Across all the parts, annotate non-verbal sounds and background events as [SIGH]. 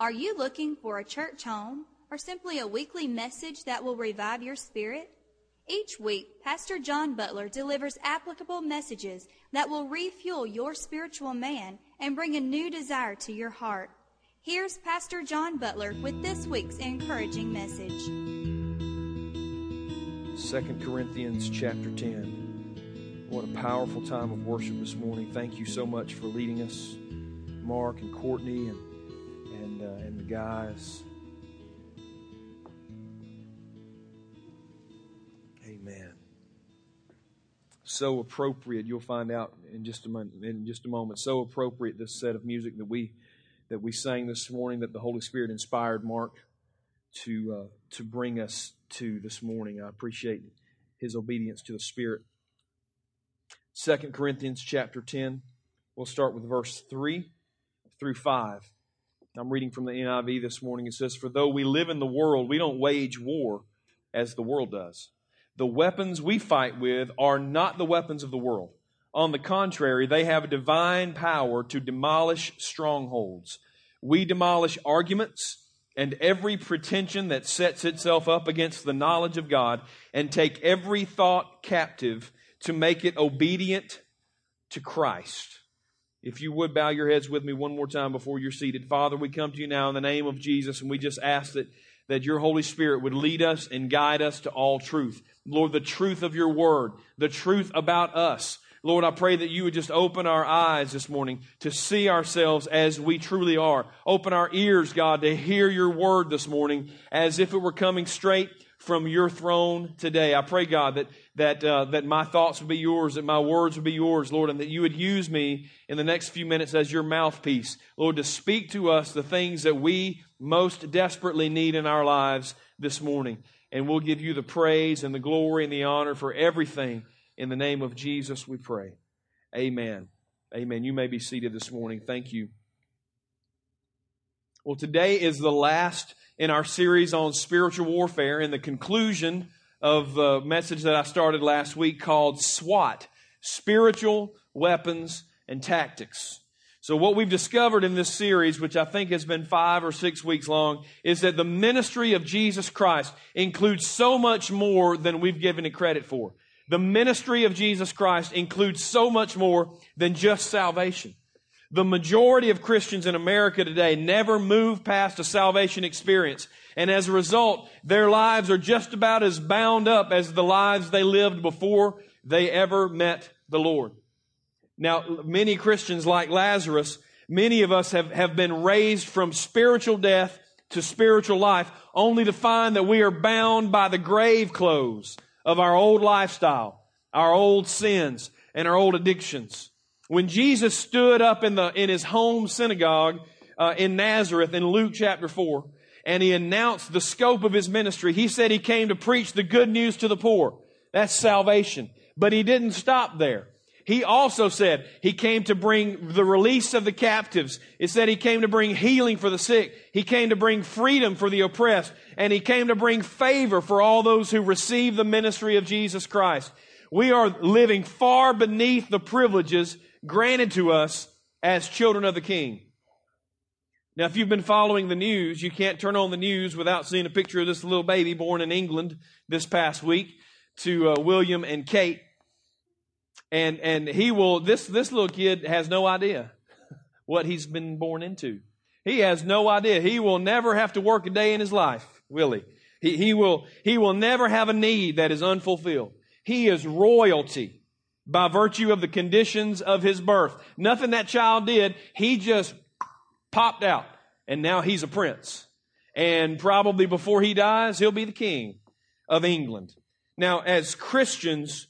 Are you looking for a church home or simply a weekly message that will revive your spirit? Each week, Pastor John Butler delivers applicable messages that will refuel your spiritual man and bring a new desire to your heart. Here's Pastor John Butler with this week's encouraging message. 2 Corinthians chapter 10. What a powerful time of worship this morning. Thank you so much for leading us, Mark and Courtney and and, uh, and the guys. Amen. So appropriate. You'll find out in just a moment. In just a moment. So appropriate this set of music that we that we sang this morning that the Holy Spirit inspired Mark to uh, to bring us to this morning. I appreciate his obedience to the Spirit. Second Corinthians chapter 10. We'll start with verse 3 through 5. I'm reading from the NIV this morning. It says, For though we live in the world, we don't wage war as the world does. The weapons we fight with are not the weapons of the world. On the contrary, they have a divine power to demolish strongholds. We demolish arguments and every pretension that sets itself up against the knowledge of God and take every thought captive to make it obedient to Christ. If you would bow your heads with me one more time before you're seated. Father, we come to you now in the name of Jesus and we just ask that, that your Holy Spirit would lead us and guide us to all truth. Lord, the truth of your word, the truth about us. Lord, I pray that you would just open our eyes this morning to see ourselves as we truly are. Open our ears, God, to hear your word this morning as if it were coming straight from your throne today. I pray, God, that that uh, that my thoughts would be yours, that my words would be yours, Lord, and that you would use me in the next few minutes as your mouthpiece, Lord, to speak to us the things that we most desperately need in our lives this morning. And we'll give you the praise and the glory and the honor for everything in the name of Jesus, we pray. Amen. Amen. You may be seated this morning. Thank you. Well, today is the last in our series on spiritual warfare and the conclusion of the message that I started last week called SWAT Spiritual Weapons and Tactics. So, what we've discovered in this series, which I think has been five or six weeks long, is that the ministry of Jesus Christ includes so much more than we've given it credit for. The ministry of Jesus Christ includes so much more than just salvation. The majority of Christians in America today never move past a salvation experience. And as a result, their lives are just about as bound up as the lives they lived before they ever met the Lord. Now, many Christians like Lazarus, many of us have, have been raised from spiritual death to spiritual life only to find that we are bound by the grave clothes of our old lifestyle, our old sins, and our old addictions. When Jesus stood up in the, in his home synagogue, uh, in Nazareth in Luke chapter 4, and he announced the scope of his ministry, he said he came to preach the good news to the poor. That's salvation. But he didn't stop there. He also said he came to bring the release of the captives. It said he came to bring healing for the sick. He came to bring freedom for the oppressed. And he came to bring favor for all those who receive the ministry of Jesus Christ. We are living far beneath the privileges granted to us as children of the King. Now, if you've been following the news, you can't turn on the news without seeing a picture of this little baby born in England this past week to uh, William and Kate. And and he will this this little kid has no idea what he's been born into. He has no idea. He will never have to work a day in his life will he? He, he will he will never have a need that is unfulfilled. He is royalty by virtue of the conditions of his birth nothing that child did he just popped out and now he's a prince and probably before he dies he'll be the king of england now as christians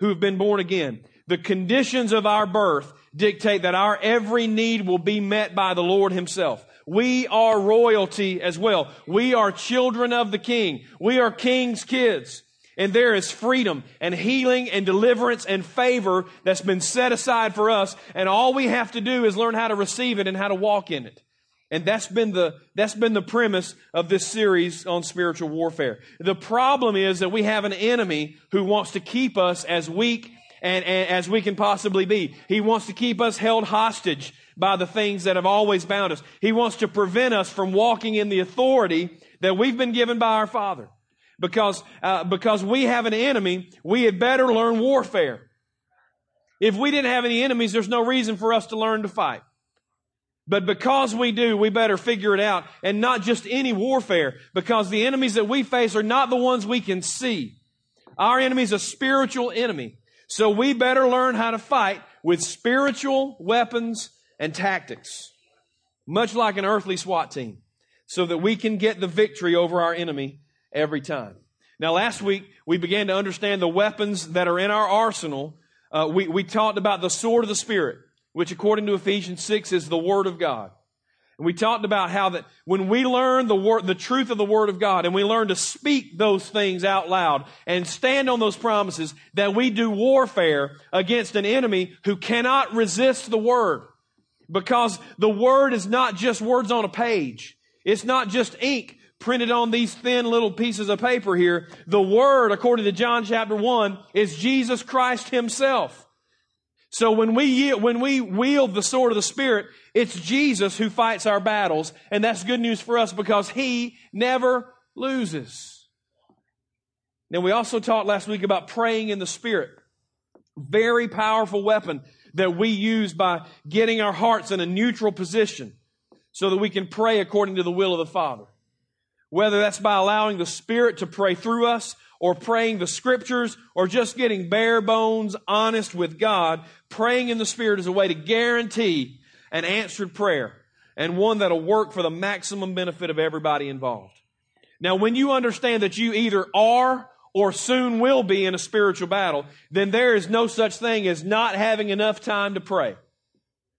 who have been born again. The conditions of our birth dictate that our every need will be met by the Lord Himself. We are royalty as well. We are children of the King. We are King's kids. And there is freedom and healing and deliverance and favor that's been set aside for us. And all we have to do is learn how to receive it and how to walk in it. And that's been the, that's been the premise of this series on spiritual warfare. The problem is that we have an enemy who wants to keep us as weak and, and as we can possibly be. He wants to keep us held hostage by the things that have always bound us. He wants to prevent us from walking in the authority that we've been given by our Father. Because, uh, because we have an enemy, we had better learn warfare. If we didn't have any enemies, there's no reason for us to learn to fight. But because we do, we better figure it out and not just any warfare because the enemies that we face are not the ones we can see. Our enemy is a spiritual enemy. So we better learn how to fight with spiritual weapons and tactics, much like an earthly SWAT team, so that we can get the victory over our enemy every time. Now, last week, we began to understand the weapons that are in our arsenal. Uh, we, we talked about the sword of the Spirit, which according to Ephesians 6 is the Word of God. And we talked about how that when we learn the word, the truth of the Word of God and we learn to speak those things out loud and stand on those promises, that we do warfare against an enemy who cannot resist the Word. Because the Word is not just words on a page. It's not just ink printed on these thin little pieces of paper here. The Word, according to John chapter 1, is Jesus Christ Himself. So when we, when we wield the sword of the Spirit, it's Jesus who fights our battles. And that's good news for us because He never loses. Now we also talked last week about praying in the Spirit. Very powerful weapon that we use by getting our hearts in a neutral position so that we can pray according to the will of the Father. Whether that's by allowing the Spirit to pray through us or praying the scriptures or just getting bare bones honest with God, praying in the Spirit is a way to guarantee an answered prayer and one that'll work for the maximum benefit of everybody involved. Now, when you understand that you either are or soon will be in a spiritual battle, then there is no such thing as not having enough time to pray.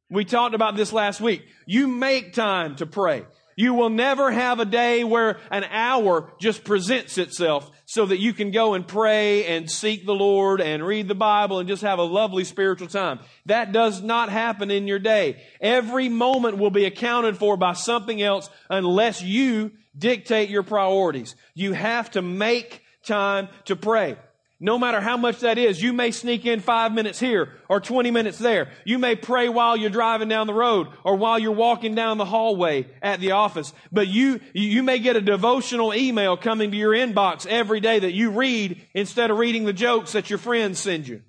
We talked about this last week. You make time to pray. You will never have a day where an hour just presents itself so that you can go and pray and seek the Lord and read the Bible and just have a lovely spiritual time. That does not happen in your day. Every moment will be accounted for by something else unless you dictate your priorities. You have to make time to pray. No matter how much that is, you may sneak in five minutes here or 20 minutes there. You may pray while you're driving down the road or while you're walking down the hallway at the office. But you, you may get a devotional email coming to your inbox every day that you read instead of reading the jokes that your friends send you.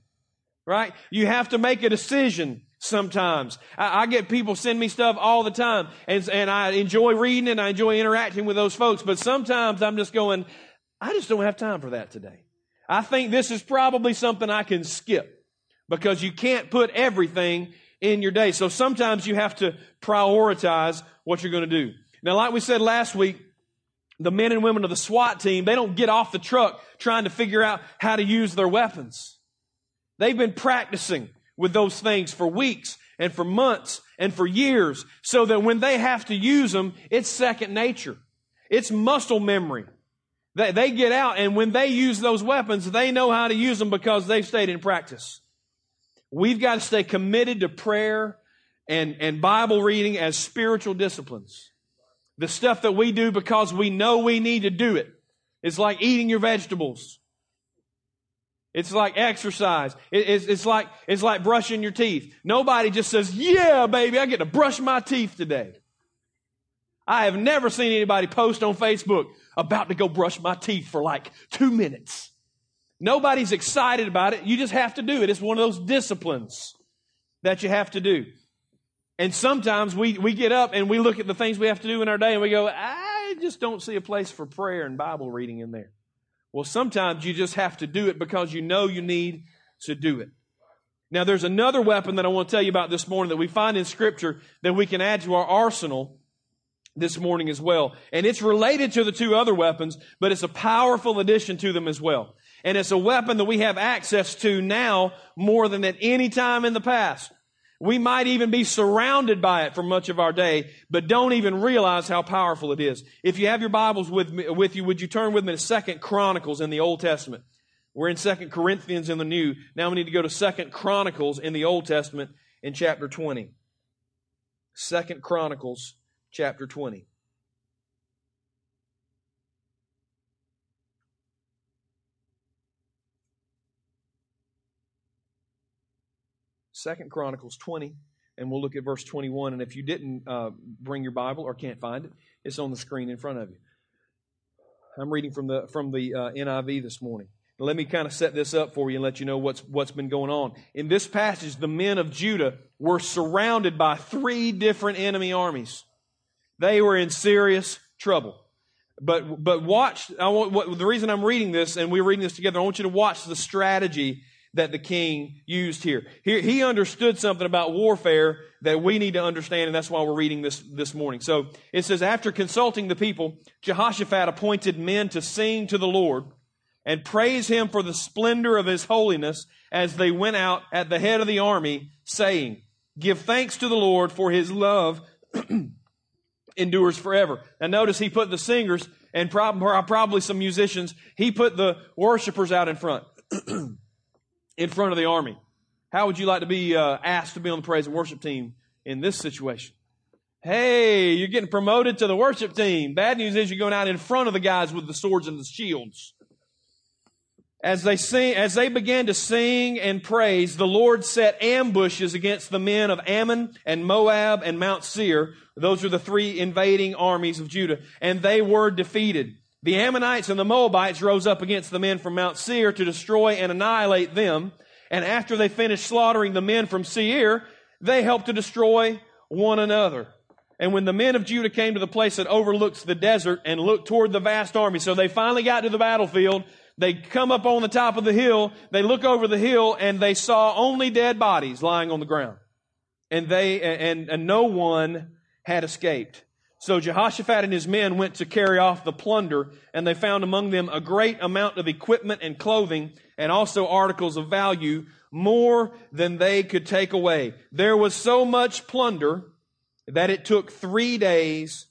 Right? You have to make a decision sometimes. I, I, get people send me stuff all the time and, and I enjoy reading and I enjoy interacting with those folks. But sometimes I'm just going, I just don't have time for that today. I think this is probably something I can skip because you can't put everything in your day. So sometimes you have to prioritize what you're going to do. Now, like we said last week, the men and women of the SWAT team, they don't get off the truck trying to figure out how to use their weapons. They've been practicing with those things for weeks and for months and for years so that when they have to use them, it's second nature. It's muscle memory. They, they get out, and when they use those weapons, they know how to use them because they've stayed in practice. We've got to stay committed to prayer and, and Bible reading as spiritual disciplines. The stuff that we do because we know we need to do it. It's like eating your vegetables. It's like exercise. It, it's, it's, like, it's like brushing your teeth. Nobody just says, yeah, baby, I get to brush my teeth today. I have never seen anybody post on Facebook, about to go brush my teeth for like two minutes. Nobody's excited about it. You just have to do it. It's one of those disciplines that you have to do. And sometimes we, we get up and we look at the things we have to do in our day and we go, I just don't see a place for prayer and Bible reading in there. Well, sometimes you just have to do it because you know you need to do it. Now, there's another weapon that I want to tell you about this morning that we find in Scripture that we can add to our arsenal this morning as well. And it's related to the two other weapons, but it's a powerful addition to them as well. And it's a weapon that we have access to now more than at any time in the past. We might even be surrounded by it for much of our day, but don't even realize how powerful it is. If you have your Bibles with me, with you, would you turn with me to Second Chronicles in the Old Testament? We're in Second Corinthians in the New. Now we need to go to Second Chronicles in the Old Testament in chapter 20. Second Chronicles chapter 20. Second Chronicles 20, and we'll look at verse 21. And if you didn't uh, bring your Bible or can't find it, it's on the screen in front of you. I'm reading from the from the uh, NIV this morning. Let me kind of set this up for you and let you know what's what's been going on. In this passage, the men of Judah were surrounded by three different enemy armies. They were in serious trouble. But but watch. I want what, the reason I'm reading this and we're reading this together. I want you to watch the strategy that the king used here. Here he understood something about warfare that we need to understand, and that's why we're reading this this morning. So it says, after consulting the people, Jehoshaphat appointed men to sing to the Lord and praise him for the splendor of his holiness as they went out at the head of the army, saying, Give thanks to the Lord for his love endures forever. Now notice he put the singers and probably some musicians, he put the worshipers out in front. [CLEARS THROAT] in front of the army. How would you like to be uh, asked to be on the praise and worship team in this situation? Hey, you're getting promoted to the worship team. Bad news is you're going out in front of the guys with the swords and the shields. As they sing, as they began to sing and praise, the Lord set ambushes against the men of Ammon and Moab and Mount Seir. Those are the three invading armies of Judah, and they were defeated. The Ammonites and the Moabites rose up against the men from Mount Seir to destroy and annihilate them. And after they finished slaughtering the men from Seir, they helped to destroy one another. And when the men of Judah came to the place that overlooks the desert and looked toward the vast army, so they finally got to the battlefield, they come up on the top of the hill, they look over the hill, and they saw only dead bodies lying on the ground. And they, and, and no one had escaped. So Jehoshaphat and his men went to carry off the plunder, and they found among them a great amount of equipment and clothing, and also articles of value, more than they could take away. There was so much plunder that it took three days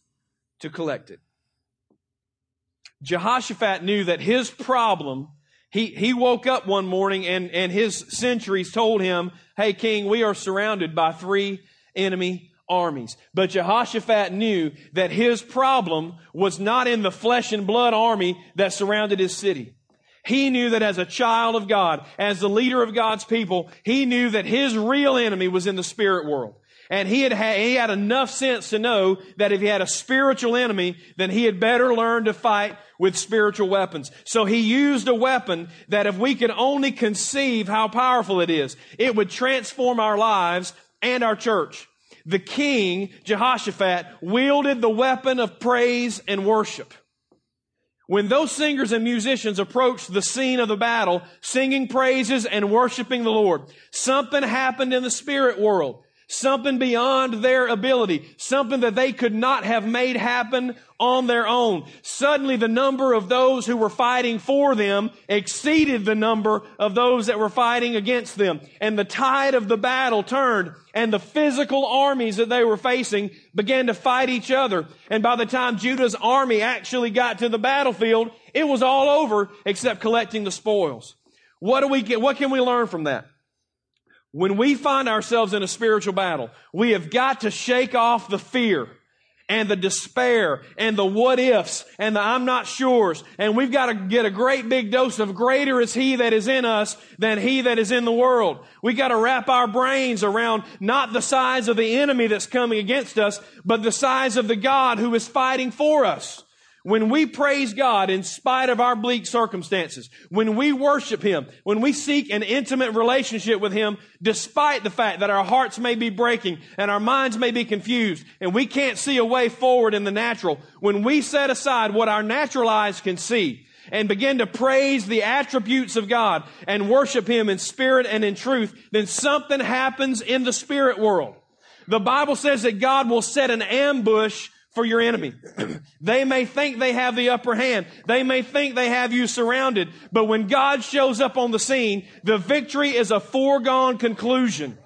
to collect it. Jehoshaphat knew that his problem, he, he woke up one morning and, and his sentries told him, Hey, king, we are surrounded by three enemy armies. But Jehoshaphat knew that his problem was not in the flesh and blood army that surrounded his city. He knew that as a child of God, as the leader of God's people, he knew that his real enemy was in the spirit world. And he had, had, he had enough sense to know that if he had a spiritual enemy, then he had better learn to fight with spiritual weapons. So he used a weapon that if we could only conceive how powerful it is, it would transform our lives and our church the king, Jehoshaphat, wielded the weapon of praise and worship. When those singers and musicians approached the scene of the battle, singing praises and worshiping the Lord, something happened in the spirit world something beyond their ability, something that they could not have made happen on their own. Suddenly the number of those who were fighting for them exceeded the number of those that were fighting against them. And the tide of the battle turned and the physical armies that they were facing began to fight each other. And by the time Judah's army actually got to the battlefield, it was all over except collecting the spoils. What do we get? What can we learn from that? When we find ourselves in a spiritual battle, we have got to shake off the fear and the despair and the what ifs and the I'm not sures. And we've got to get a great big dose of greater is he that is in us than he that is in the world. We've got to wrap our brains around not the size of the enemy that's coming against us, but the size of the God who is fighting for us. When we praise God in spite of our bleak circumstances, when we worship Him, when we seek an intimate relationship with Him, despite the fact that our hearts may be breaking and our minds may be confused and we can't see a way forward in the natural, when we set aside what our natural eyes can see and begin to praise the attributes of God and worship Him in spirit and in truth, then something happens in the spirit world. The Bible says that God will set an ambush for your enemy. [CLEARS THROAT] they may think they have the upper hand. They may think they have you surrounded. But when God shows up on the scene, the victory is a foregone conclusion.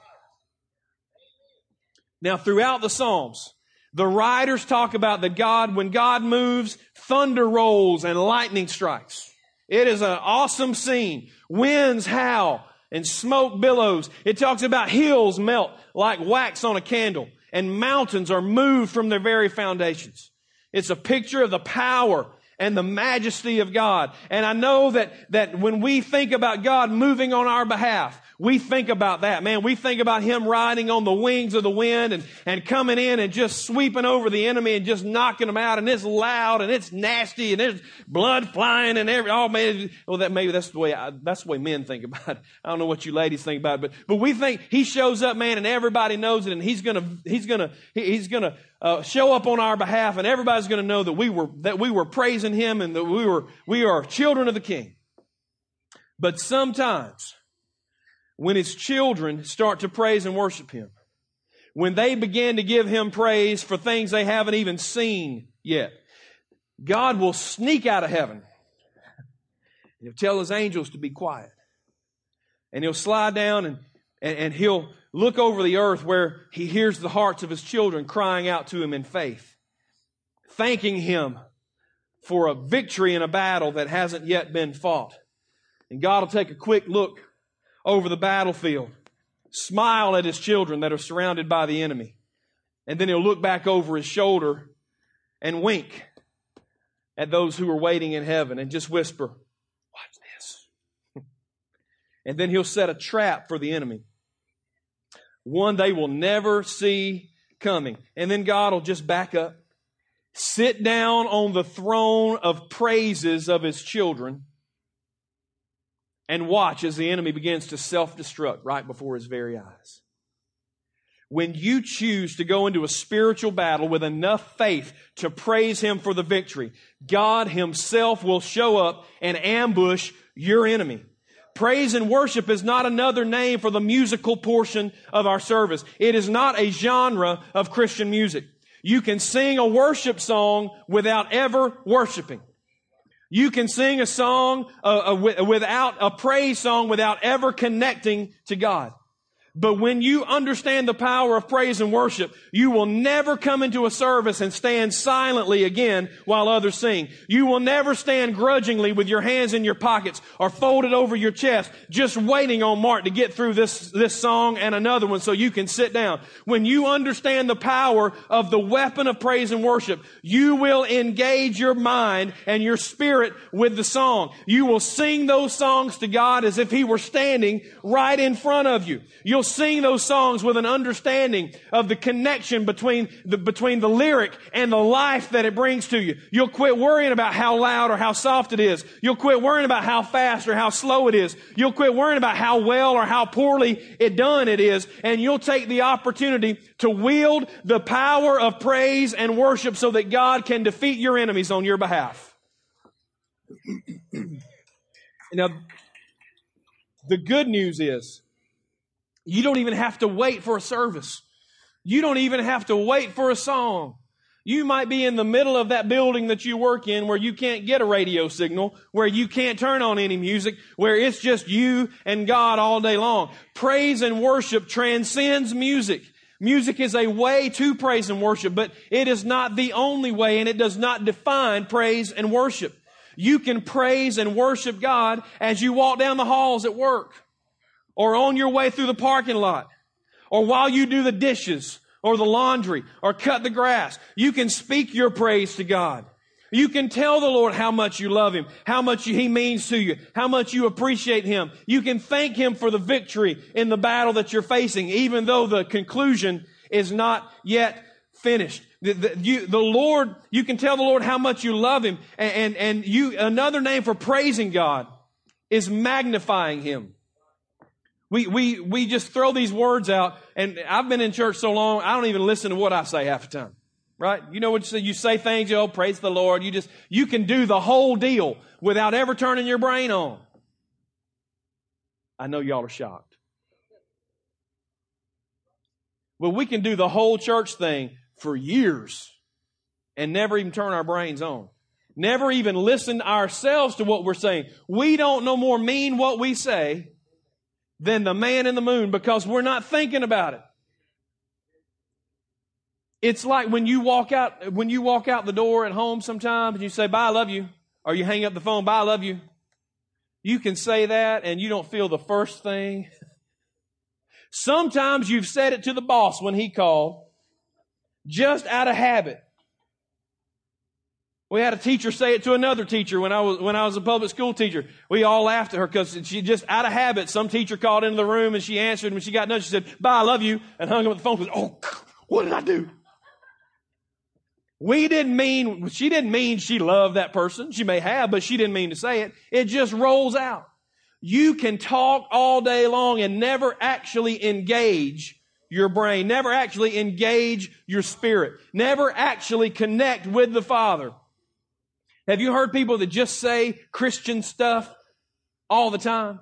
Now, throughout the Psalms, the writers talk about that God, when God moves, thunder rolls and lightning strikes. It is an awesome scene. Winds howl and smoke billows. It talks about hills melt like wax on a candle and mountains are moved from their very foundations. It's a picture of the power and the majesty of God. And I know that, that when we think about God moving on our behalf, we think about that. Man, we think about him riding on the wings of the wind and, and coming in and just sweeping over the enemy and just knocking them out. And it's loud and it's nasty and there's blood flying and every, oh man, well that maybe that's the way, I, that's the way men think about it. I don't know what you ladies think about it, but, but we think he shows up, man, and everybody knows it and he's gonna, he's gonna, he's gonna, uh, show up on our behalf and everybody's gonna know that we were, that we were praising him and that we were, we are children of the king. But sometimes, when his children start to praise and worship him, when they begin to give him praise for things they haven't even seen yet, God will sneak out of heaven. He'll tell his angels to be quiet. And he'll slide down and, and, and he'll look over the earth where he hears the hearts of his children crying out to him in faith, thanking him for a victory in a battle that hasn't yet been fought. And God will take a quick look over the battlefield, smile at his children that are surrounded by the enemy, and then he'll look back over his shoulder and wink at those who are waiting in heaven and just whisper, Watch this. [LAUGHS] and then he'll set a trap for the enemy, one they will never see coming. And then God will just back up, sit down on the throne of praises of his children and watch as the enemy begins to self destruct right before his very eyes. When you choose to go into a spiritual battle with enough faith to praise Him for the victory, God Himself will show up and ambush your enemy. Praise and worship is not another name for the musical portion of our service. It is not a genre of Christian music. You can sing a worship song without ever worshiping. You can sing a song uh, uh, without a praise song without ever connecting to God. But when you understand the power of praise and worship, you will never come into a service and stand silently again while others sing. You will never stand grudgingly with your hands in your pockets or folded over your chest, just waiting on Mark to get through this, this song and another one so you can sit down. When you understand the power of the weapon of praise and worship, you will engage your mind and your spirit with the song. You will sing those songs to God as if He were standing right in front of you. You'll sing those songs with an understanding of the connection between the, between the lyric and the life that it brings to you. You'll quit worrying about how loud or how soft it is. You'll quit worrying about how fast or how slow it is. You'll quit worrying about how well or how poorly it done it is. And you'll take the opportunity to wield the power of praise and worship so that God can defeat your enemies on your behalf. [CLEARS THROAT] now, the good news is you don't even have to wait for a service. You don't even have to wait for a song. You might be in the middle of that building that you work in where you can't get a radio signal, where you can't turn on any music, where it's just you and God all day long. Praise and worship transcends music. Music is a way to praise and worship, but it is not the only way and it does not define praise and worship. You can praise and worship God as you walk down the halls at work or on your way through the parking lot or while you do the dishes or the laundry or cut the grass. You can speak your praise to God. You can tell the Lord how much you love Him, how much He means to you, how much you appreciate Him. You can thank Him for the victory in the battle that you're facing, even though the conclusion is not yet finished. The, the, you, the Lord, you can tell the Lord how much you love Him. And, and, and you, another name for praising God is magnifying Him. We, we, we just throw these words out, and I've been in church so long, I don't even listen to what I say half the time. Right? You know what you say? You say things, oh, praise the Lord. You just, you can do the whole deal without ever turning your brain on. I know y'all are shocked. Well, we can do the whole church thing for years and never even turn our brains on. Never even listen ourselves to what we're saying. We don't no more mean what we say than the man in the moon because we're not thinking about it. It's like when you walk out, when you walk out the door at home sometimes and you say, bye, I love you. Or you hang up the phone, bye, I love you. You can say that and you don't feel the first thing. [LAUGHS] Sometimes you've said it to the boss when he called, just out of habit. We had a teacher say it to another teacher when I was, when I was a public school teacher. We all laughed at her because she just, out of habit, some teacher called into the room and she answered. And when she got done, she said, bye, I love you, and hung up the phone. Said, oh, [LAUGHS] what did I do? We didn't mean, she didn't mean she loved that person. She may have, but she didn't mean to say it. It just rolls out. You can talk all day long and never actually engage your brain, never actually engage your spirit, never actually connect with the Father. Have you heard people that just say Christian stuff all the time?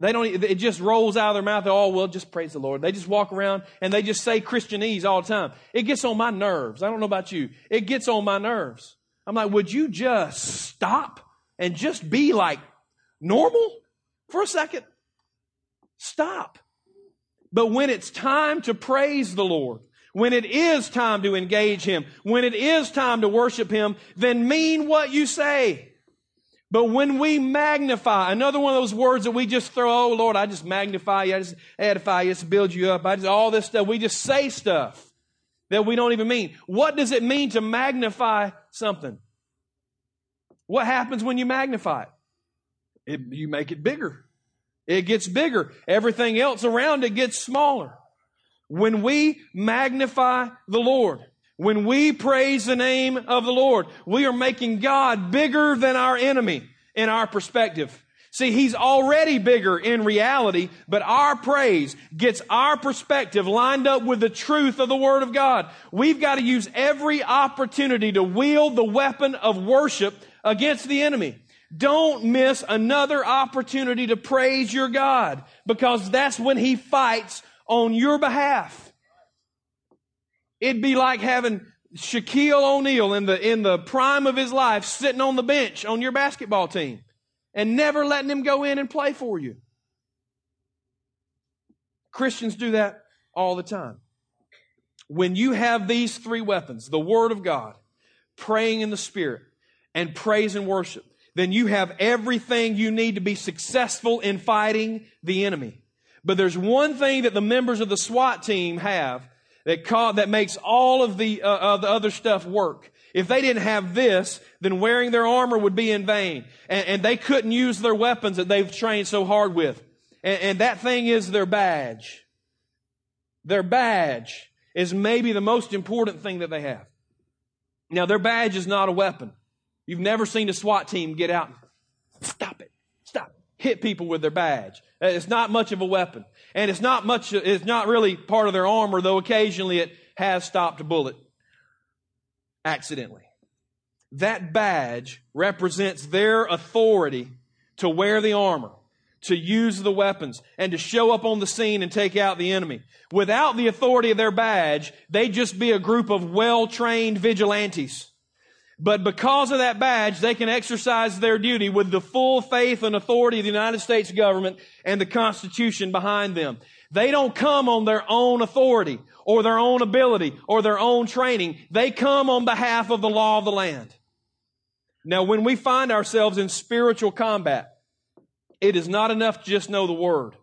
They don't, it just rolls out of their mouth. Oh, well, just praise the Lord. They just walk around and they just say Christianese all the time. It gets on my nerves. I don't know about you. It gets on my nerves. I'm like, would you just stop and just be like normal for a second? Stop. But when it's time to praise the Lord, when it is time to engage Him, when it is time to worship Him, then mean what you say. But when we magnify, another one of those words that we just throw, oh Lord, I just magnify you, I just edify you, I just build you up, I just, all this stuff, we just say stuff that we don't even mean. What does it mean to magnify something? What happens when you magnify it? it you make it bigger. It gets bigger. Everything else around it gets smaller. When we magnify the Lord, when we praise the name of the Lord, we are making God bigger than our enemy in our perspective. See, He's already bigger in reality, but our praise gets our perspective lined up with the truth of the Word of God. We've got to use every opportunity to wield the weapon of worship against the enemy. Don't miss another opportunity to praise your God because that's when He fights on your behalf. It'd be like having Shaquille O'Neal in the, in the prime of his life sitting on the bench on your basketball team and never letting him go in and play for you. Christians do that all the time. When you have these three weapons, the Word of God, praying in the Spirit, and praise and worship, then you have everything you need to be successful in fighting the enemy. But there's one thing that the members of the SWAT team have that, that makes all of the, uh, of the other stuff work. If they didn't have this, then wearing their armor would be in vain. And, and they couldn't use their weapons that they've trained so hard with. And, and that thing is their badge. Their badge is maybe the most important thing that they have. Now, their badge is not a weapon. You've never seen a SWAT team get out and stop, hit people with their badge. Uh, it's not much of a weapon. And it's not much, it's not really part of their armor, though occasionally it has stopped a bullet accidentally. That badge represents their authority to wear the armor, to use the weapons, and to show up on the scene and take out the enemy. Without the authority of their badge, they'd just be a group of well-trained vigilantes but because of that badge, they can exercise their duty with the full faith and authority of the United States government and the Constitution behind them. They don't come on their own authority or their own ability or their own training. They come on behalf of the law of the land. Now, when we find ourselves in spiritual combat, it is not enough to just know the word.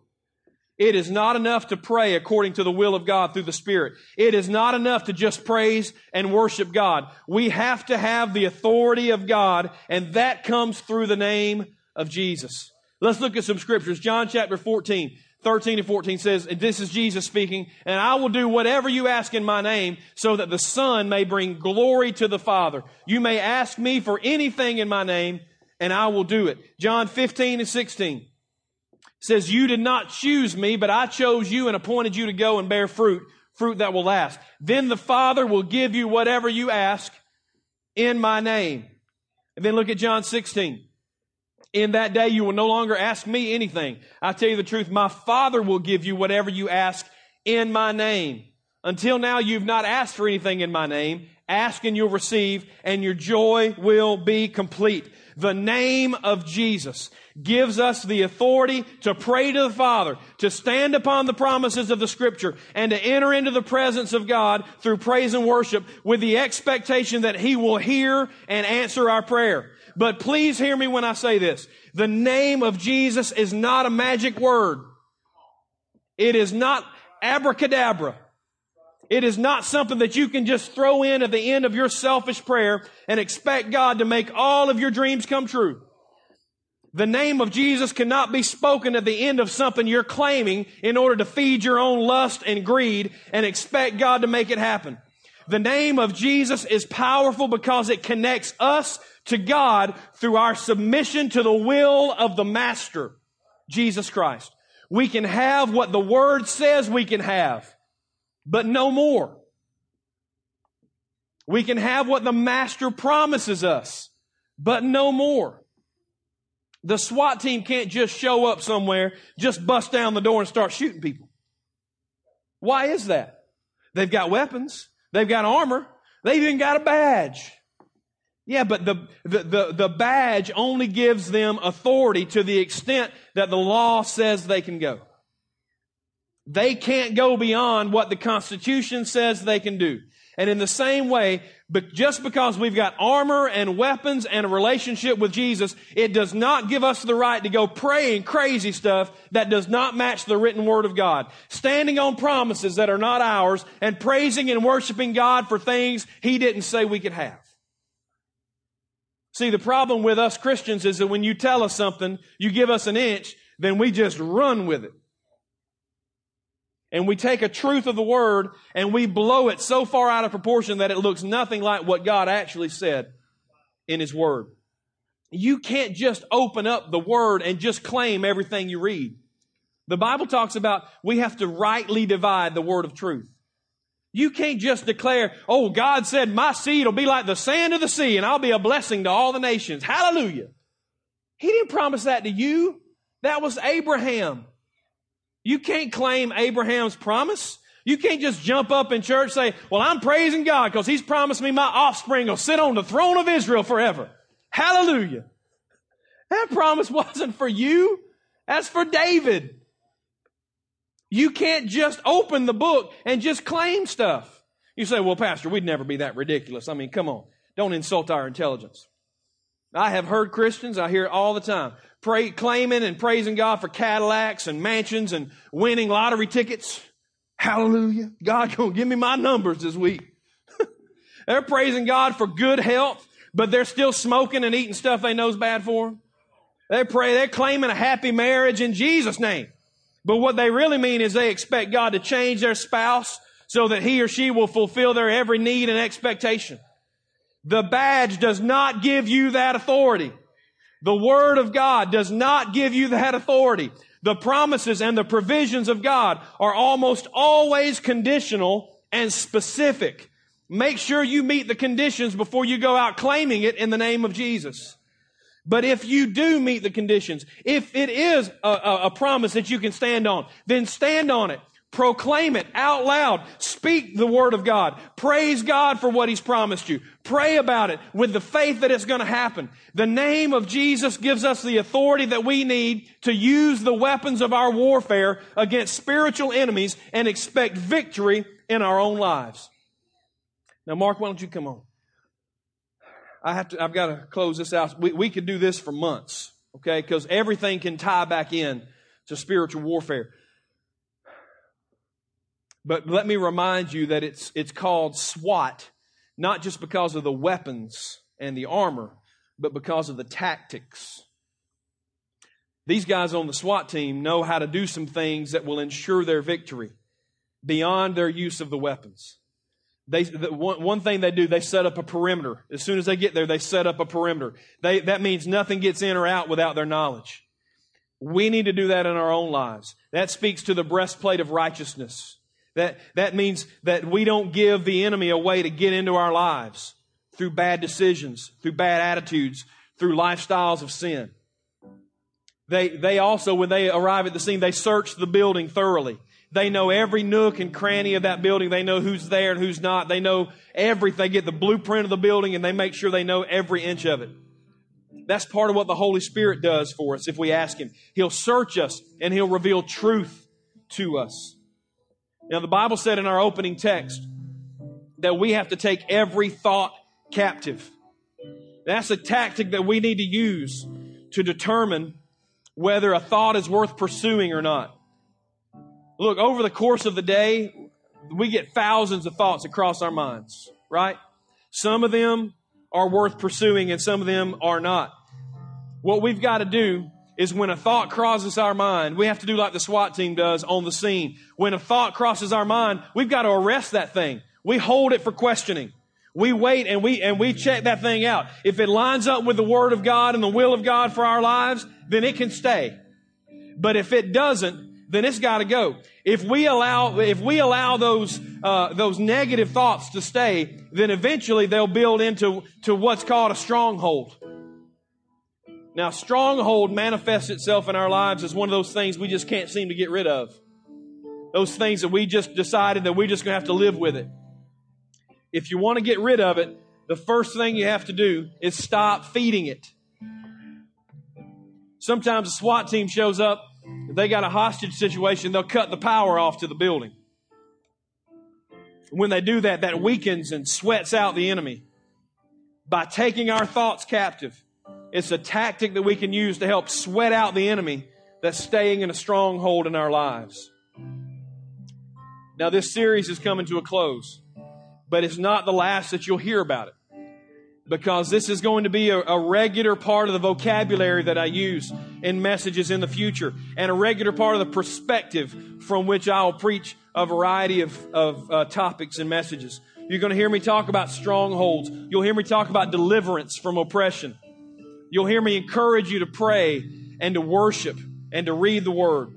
It is not enough to pray according to the will of God through the Spirit. It is not enough to just praise and worship God. We have to have the authority of God, and that comes through the name of Jesus. Let's look at some scriptures. John chapter 14, 13 and 14 says, and this is Jesus speaking, and I will do whatever you ask in my name so that the Son may bring glory to the Father. You may ask me for anything in my name, and I will do it. John 15 and 16 says, You did not choose me, but I chose you and appointed you to go and bear fruit, fruit that will last. Then the Father will give you whatever you ask in my name. And then look at John 16. In that day you will no longer ask me anything. I tell you the truth, my Father will give you whatever you ask in my name. Until now you've not asked for anything in my name. Ask and you'll receive, and your joy will be complete. The name of Jesus gives us the authority to pray to the Father, to stand upon the promises of the Scripture, and to enter into the presence of God through praise and worship with the expectation that He will hear and answer our prayer. But please hear me when I say this. The name of Jesus is not a magic word. It is not abracadabra. It is not something that you can just throw in at the end of your selfish prayer and expect God to make all of your dreams come true. The name of Jesus cannot be spoken at the end of something you're claiming in order to feed your own lust and greed and expect God to make it happen. The name of Jesus is powerful because it connects us to God through our submission to the will of the Master, Jesus Christ. We can have what the Word says we can have, but no more. We can have what the Master promises us, but no more. The SWAT team can't just show up somewhere, just bust down the door and start shooting people. Why is that? They've got weapons. They've got armor. They've even got a badge. Yeah, but the, the, the, the, badge only gives them authority to the extent that the law says they can go. They can't go beyond what the Constitution says they can do. And in the same way, but just because we've got armor and weapons and a relationship with Jesus, it does not give us the right to go praying crazy stuff that does not match the written word of God. Standing on promises that are not ours and praising and worshiping God for things He didn't say we could have. See, the problem with us Christians is that when you tell us something, you give us an inch, then we just run with it. And we take a truth of the word and we blow it so far out of proportion that it looks nothing like what God actually said in His word. You can't just open up the word and just claim everything you read. The Bible talks about we have to rightly divide the word of truth. You can't just declare, oh, God said my seed will be like the sand of the sea and I'll be a blessing to all the nations. Hallelujah. He didn't promise that to you. That was Abraham. You can't claim Abraham's promise. You can't just jump up in church and say, well, I'm praising God because he's promised me my offspring will sit on the throne of Israel forever. Hallelujah. That promise [LAUGHS] wasn't for you. That's for David. You can't just open the book and just claim stuff. You say, well, Pastor, we'd never be that ridiculous. I mean, come on. Don't insult our intelligence. I have heard Christians, I hear it all the time, pray, claiming and praising God for Cadillacs and mansions and winning lottery tickets. Hallelujah. God [LAUGHS] gonna give me my numbers this week. [LAUGHS] they're praising God for good health, but they're still smoking and eating stuff they know is bad for them. They pray, they're claiming a happy marriage in Jesus' name. But what they really mean is they expect God to change their spouse so that he or she will fulfill their every need and expectation. The badge does not give you that authority. The Word of God does not give you that authority. The promises and the provisions of God are almost always conditional and specific. Make sure you meet the conditions before you go out claiming it in the name of Jesus. But if you do meet the conditions, if it is a, a, a, promise that you can stand on, then stand on it. Proclaim it out loud. Speak the word of God. Praise God for what He's promised you. Pray about it with the faith that it's going to happen. The name of Jesus gives us the authority that we need to use the weapons of our warfare against spiritual enemies and expect victory in our own lives. Now, Mark, why don't you come on? I have to, I've got to close this out. We, we could do this for months, okay? Because everything can tie back in to spiritual warfare. But let me remind you that it's, it's called SWAT, not just because of the weapons and the armor, but because of the tactics. These guys on the SWAT team know how to do some things that will ensure their victory beyond their use of the weapons. They, the, one, one thing they do, they set up a perimeter. As soon as they get there, they set up a perimeter. They, that means nothing gets in or out without their knowledge. We need to do that in our own lives. That speaks to the breastplate of righteousness. That, that means that we don't give the enemy a way to get into our lives through bad decisions, through bad attitudes, through lifestyles of sin. They, they also, when they arrive at the scene, they search the building thoroughly. They know every nook and cranny of that building. They know who's there and who's not. They know everything. They get the blueprint of the building and they make sure they know every inch of it. That's part of what the Holy Spirit does for us if we ask Him. He'll search us and He'll reveal truth to us. Now, the Bible said in our opening text that we have to take every thought captive. That's a tactic that we need to use to determine whether a thought is worth pursuing or not. Look, over the course of the day, we get thousands of thoughts across our minds, right? Some of them are worth pursuing and some of them are not. What we've got to do is when a thought crosses our mind, we have to do like the SWAT team does on the scene. When a thought crosses our mind, we've got to arrest that thing. We hold it for questioning. We wait and we, and we check that thing out. If it lines up with the Word of God and the will of God for our lives, then it can stay. But if it doesn't, then it's got to go. If we allow, if we allow those, uh, those negative thoughts to stay, then eventually they'll build into to what's called a stronghold. Now, stronghold manifests itself in our lives as one of those things we just can't seem to get rid of. Those things that we just decided that we're just going to have to live with it. If you want to get rid of it, the first thing you have to do is stop feeding it. Sometimes a SWAT team shows up, they got a hostage situation, they'll cut the power off to the building. When they do that, that weakens and sweats out the enemy. By taking our thoughts captive, it's a tactic that we can use to help sweat out the enemy that's staying in a stronghold in our lives. Now, this series is coming to a close but it's not the last that you'll hear about it. Because this is going to be a, a, regular part of the vocabulary that I use in messages in the future, and a regular part of the perspective from which I'll preach a variety of, of uh, topics and messages. You're going to hear me talk about strongholds. You'll hear me talk about deliverance from oppression. You'll hear me encourage you to pray and to worship and to read the Word.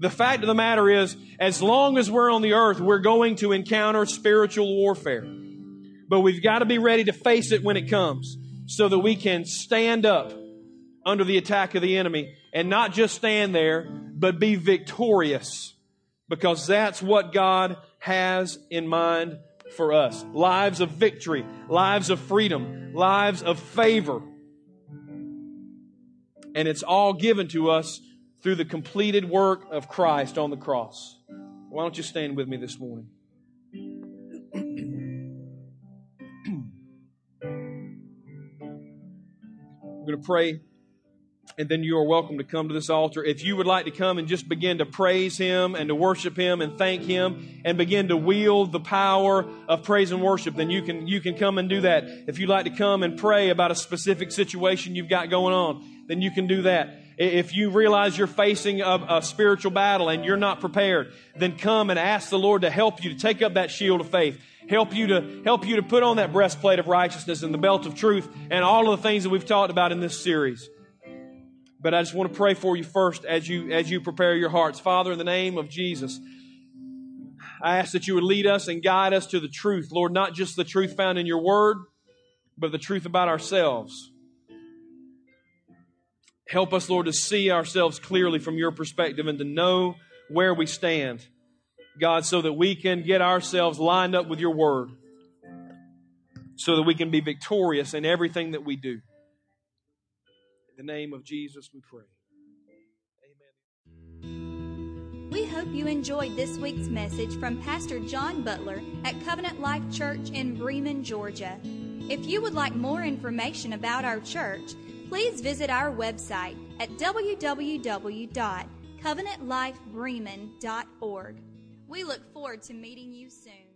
The fact of the matter is, as long as we're on the earth, we're going to encounter spiritual warfare. But we've got to be ready to face it when it comes so that we can stand up under the attack of the enemy and not just stand there, but be victorious because that's what God has in mind for us. Lives of victory, lives of freedom, lives of favor. And it's all given to us through the completed work of Christ on the cross. Why don't you stand with me this morning? I'm going to pray, and then you are welcome to come to this altar. If you would like to come and just begin to praise Him and to worship Him and thank Him and begin to wield the power of praise and worship, then you can, you can come and do that. If you'd like to come and pray about a specific situation you've got going on, then you can do that. If you realize you're facing a, a, spiritual battle and you're not prepared, then come and ask the Lord to help you to take up that shield of faith, help you to help you to put on that breastplate of righteousness and the belt of truth and all of the things that we've talked about in this series. But I just want to pray for you first as you as you prepare your hearts. Father, in the name of Jesus, I ask that you would lead us and guide us to the truth, Lord, not just the truth found in your word, but the truth about ourselves. Help us, Lord, to see ourselves clearly from your perspective and to know where we stand, God, so that we can get ourselves lined up with your word, so that we can be victorious in everything that we do. In the name of Jesus, we pray. Amen. We hope you enjoyed this week's message from Pastor John Butler at Covenant Life Church in Bremen, Georgia. If you would like more information about our church, please visit our website at www.covenantlifebremen.org. We look forward to meeting you soon.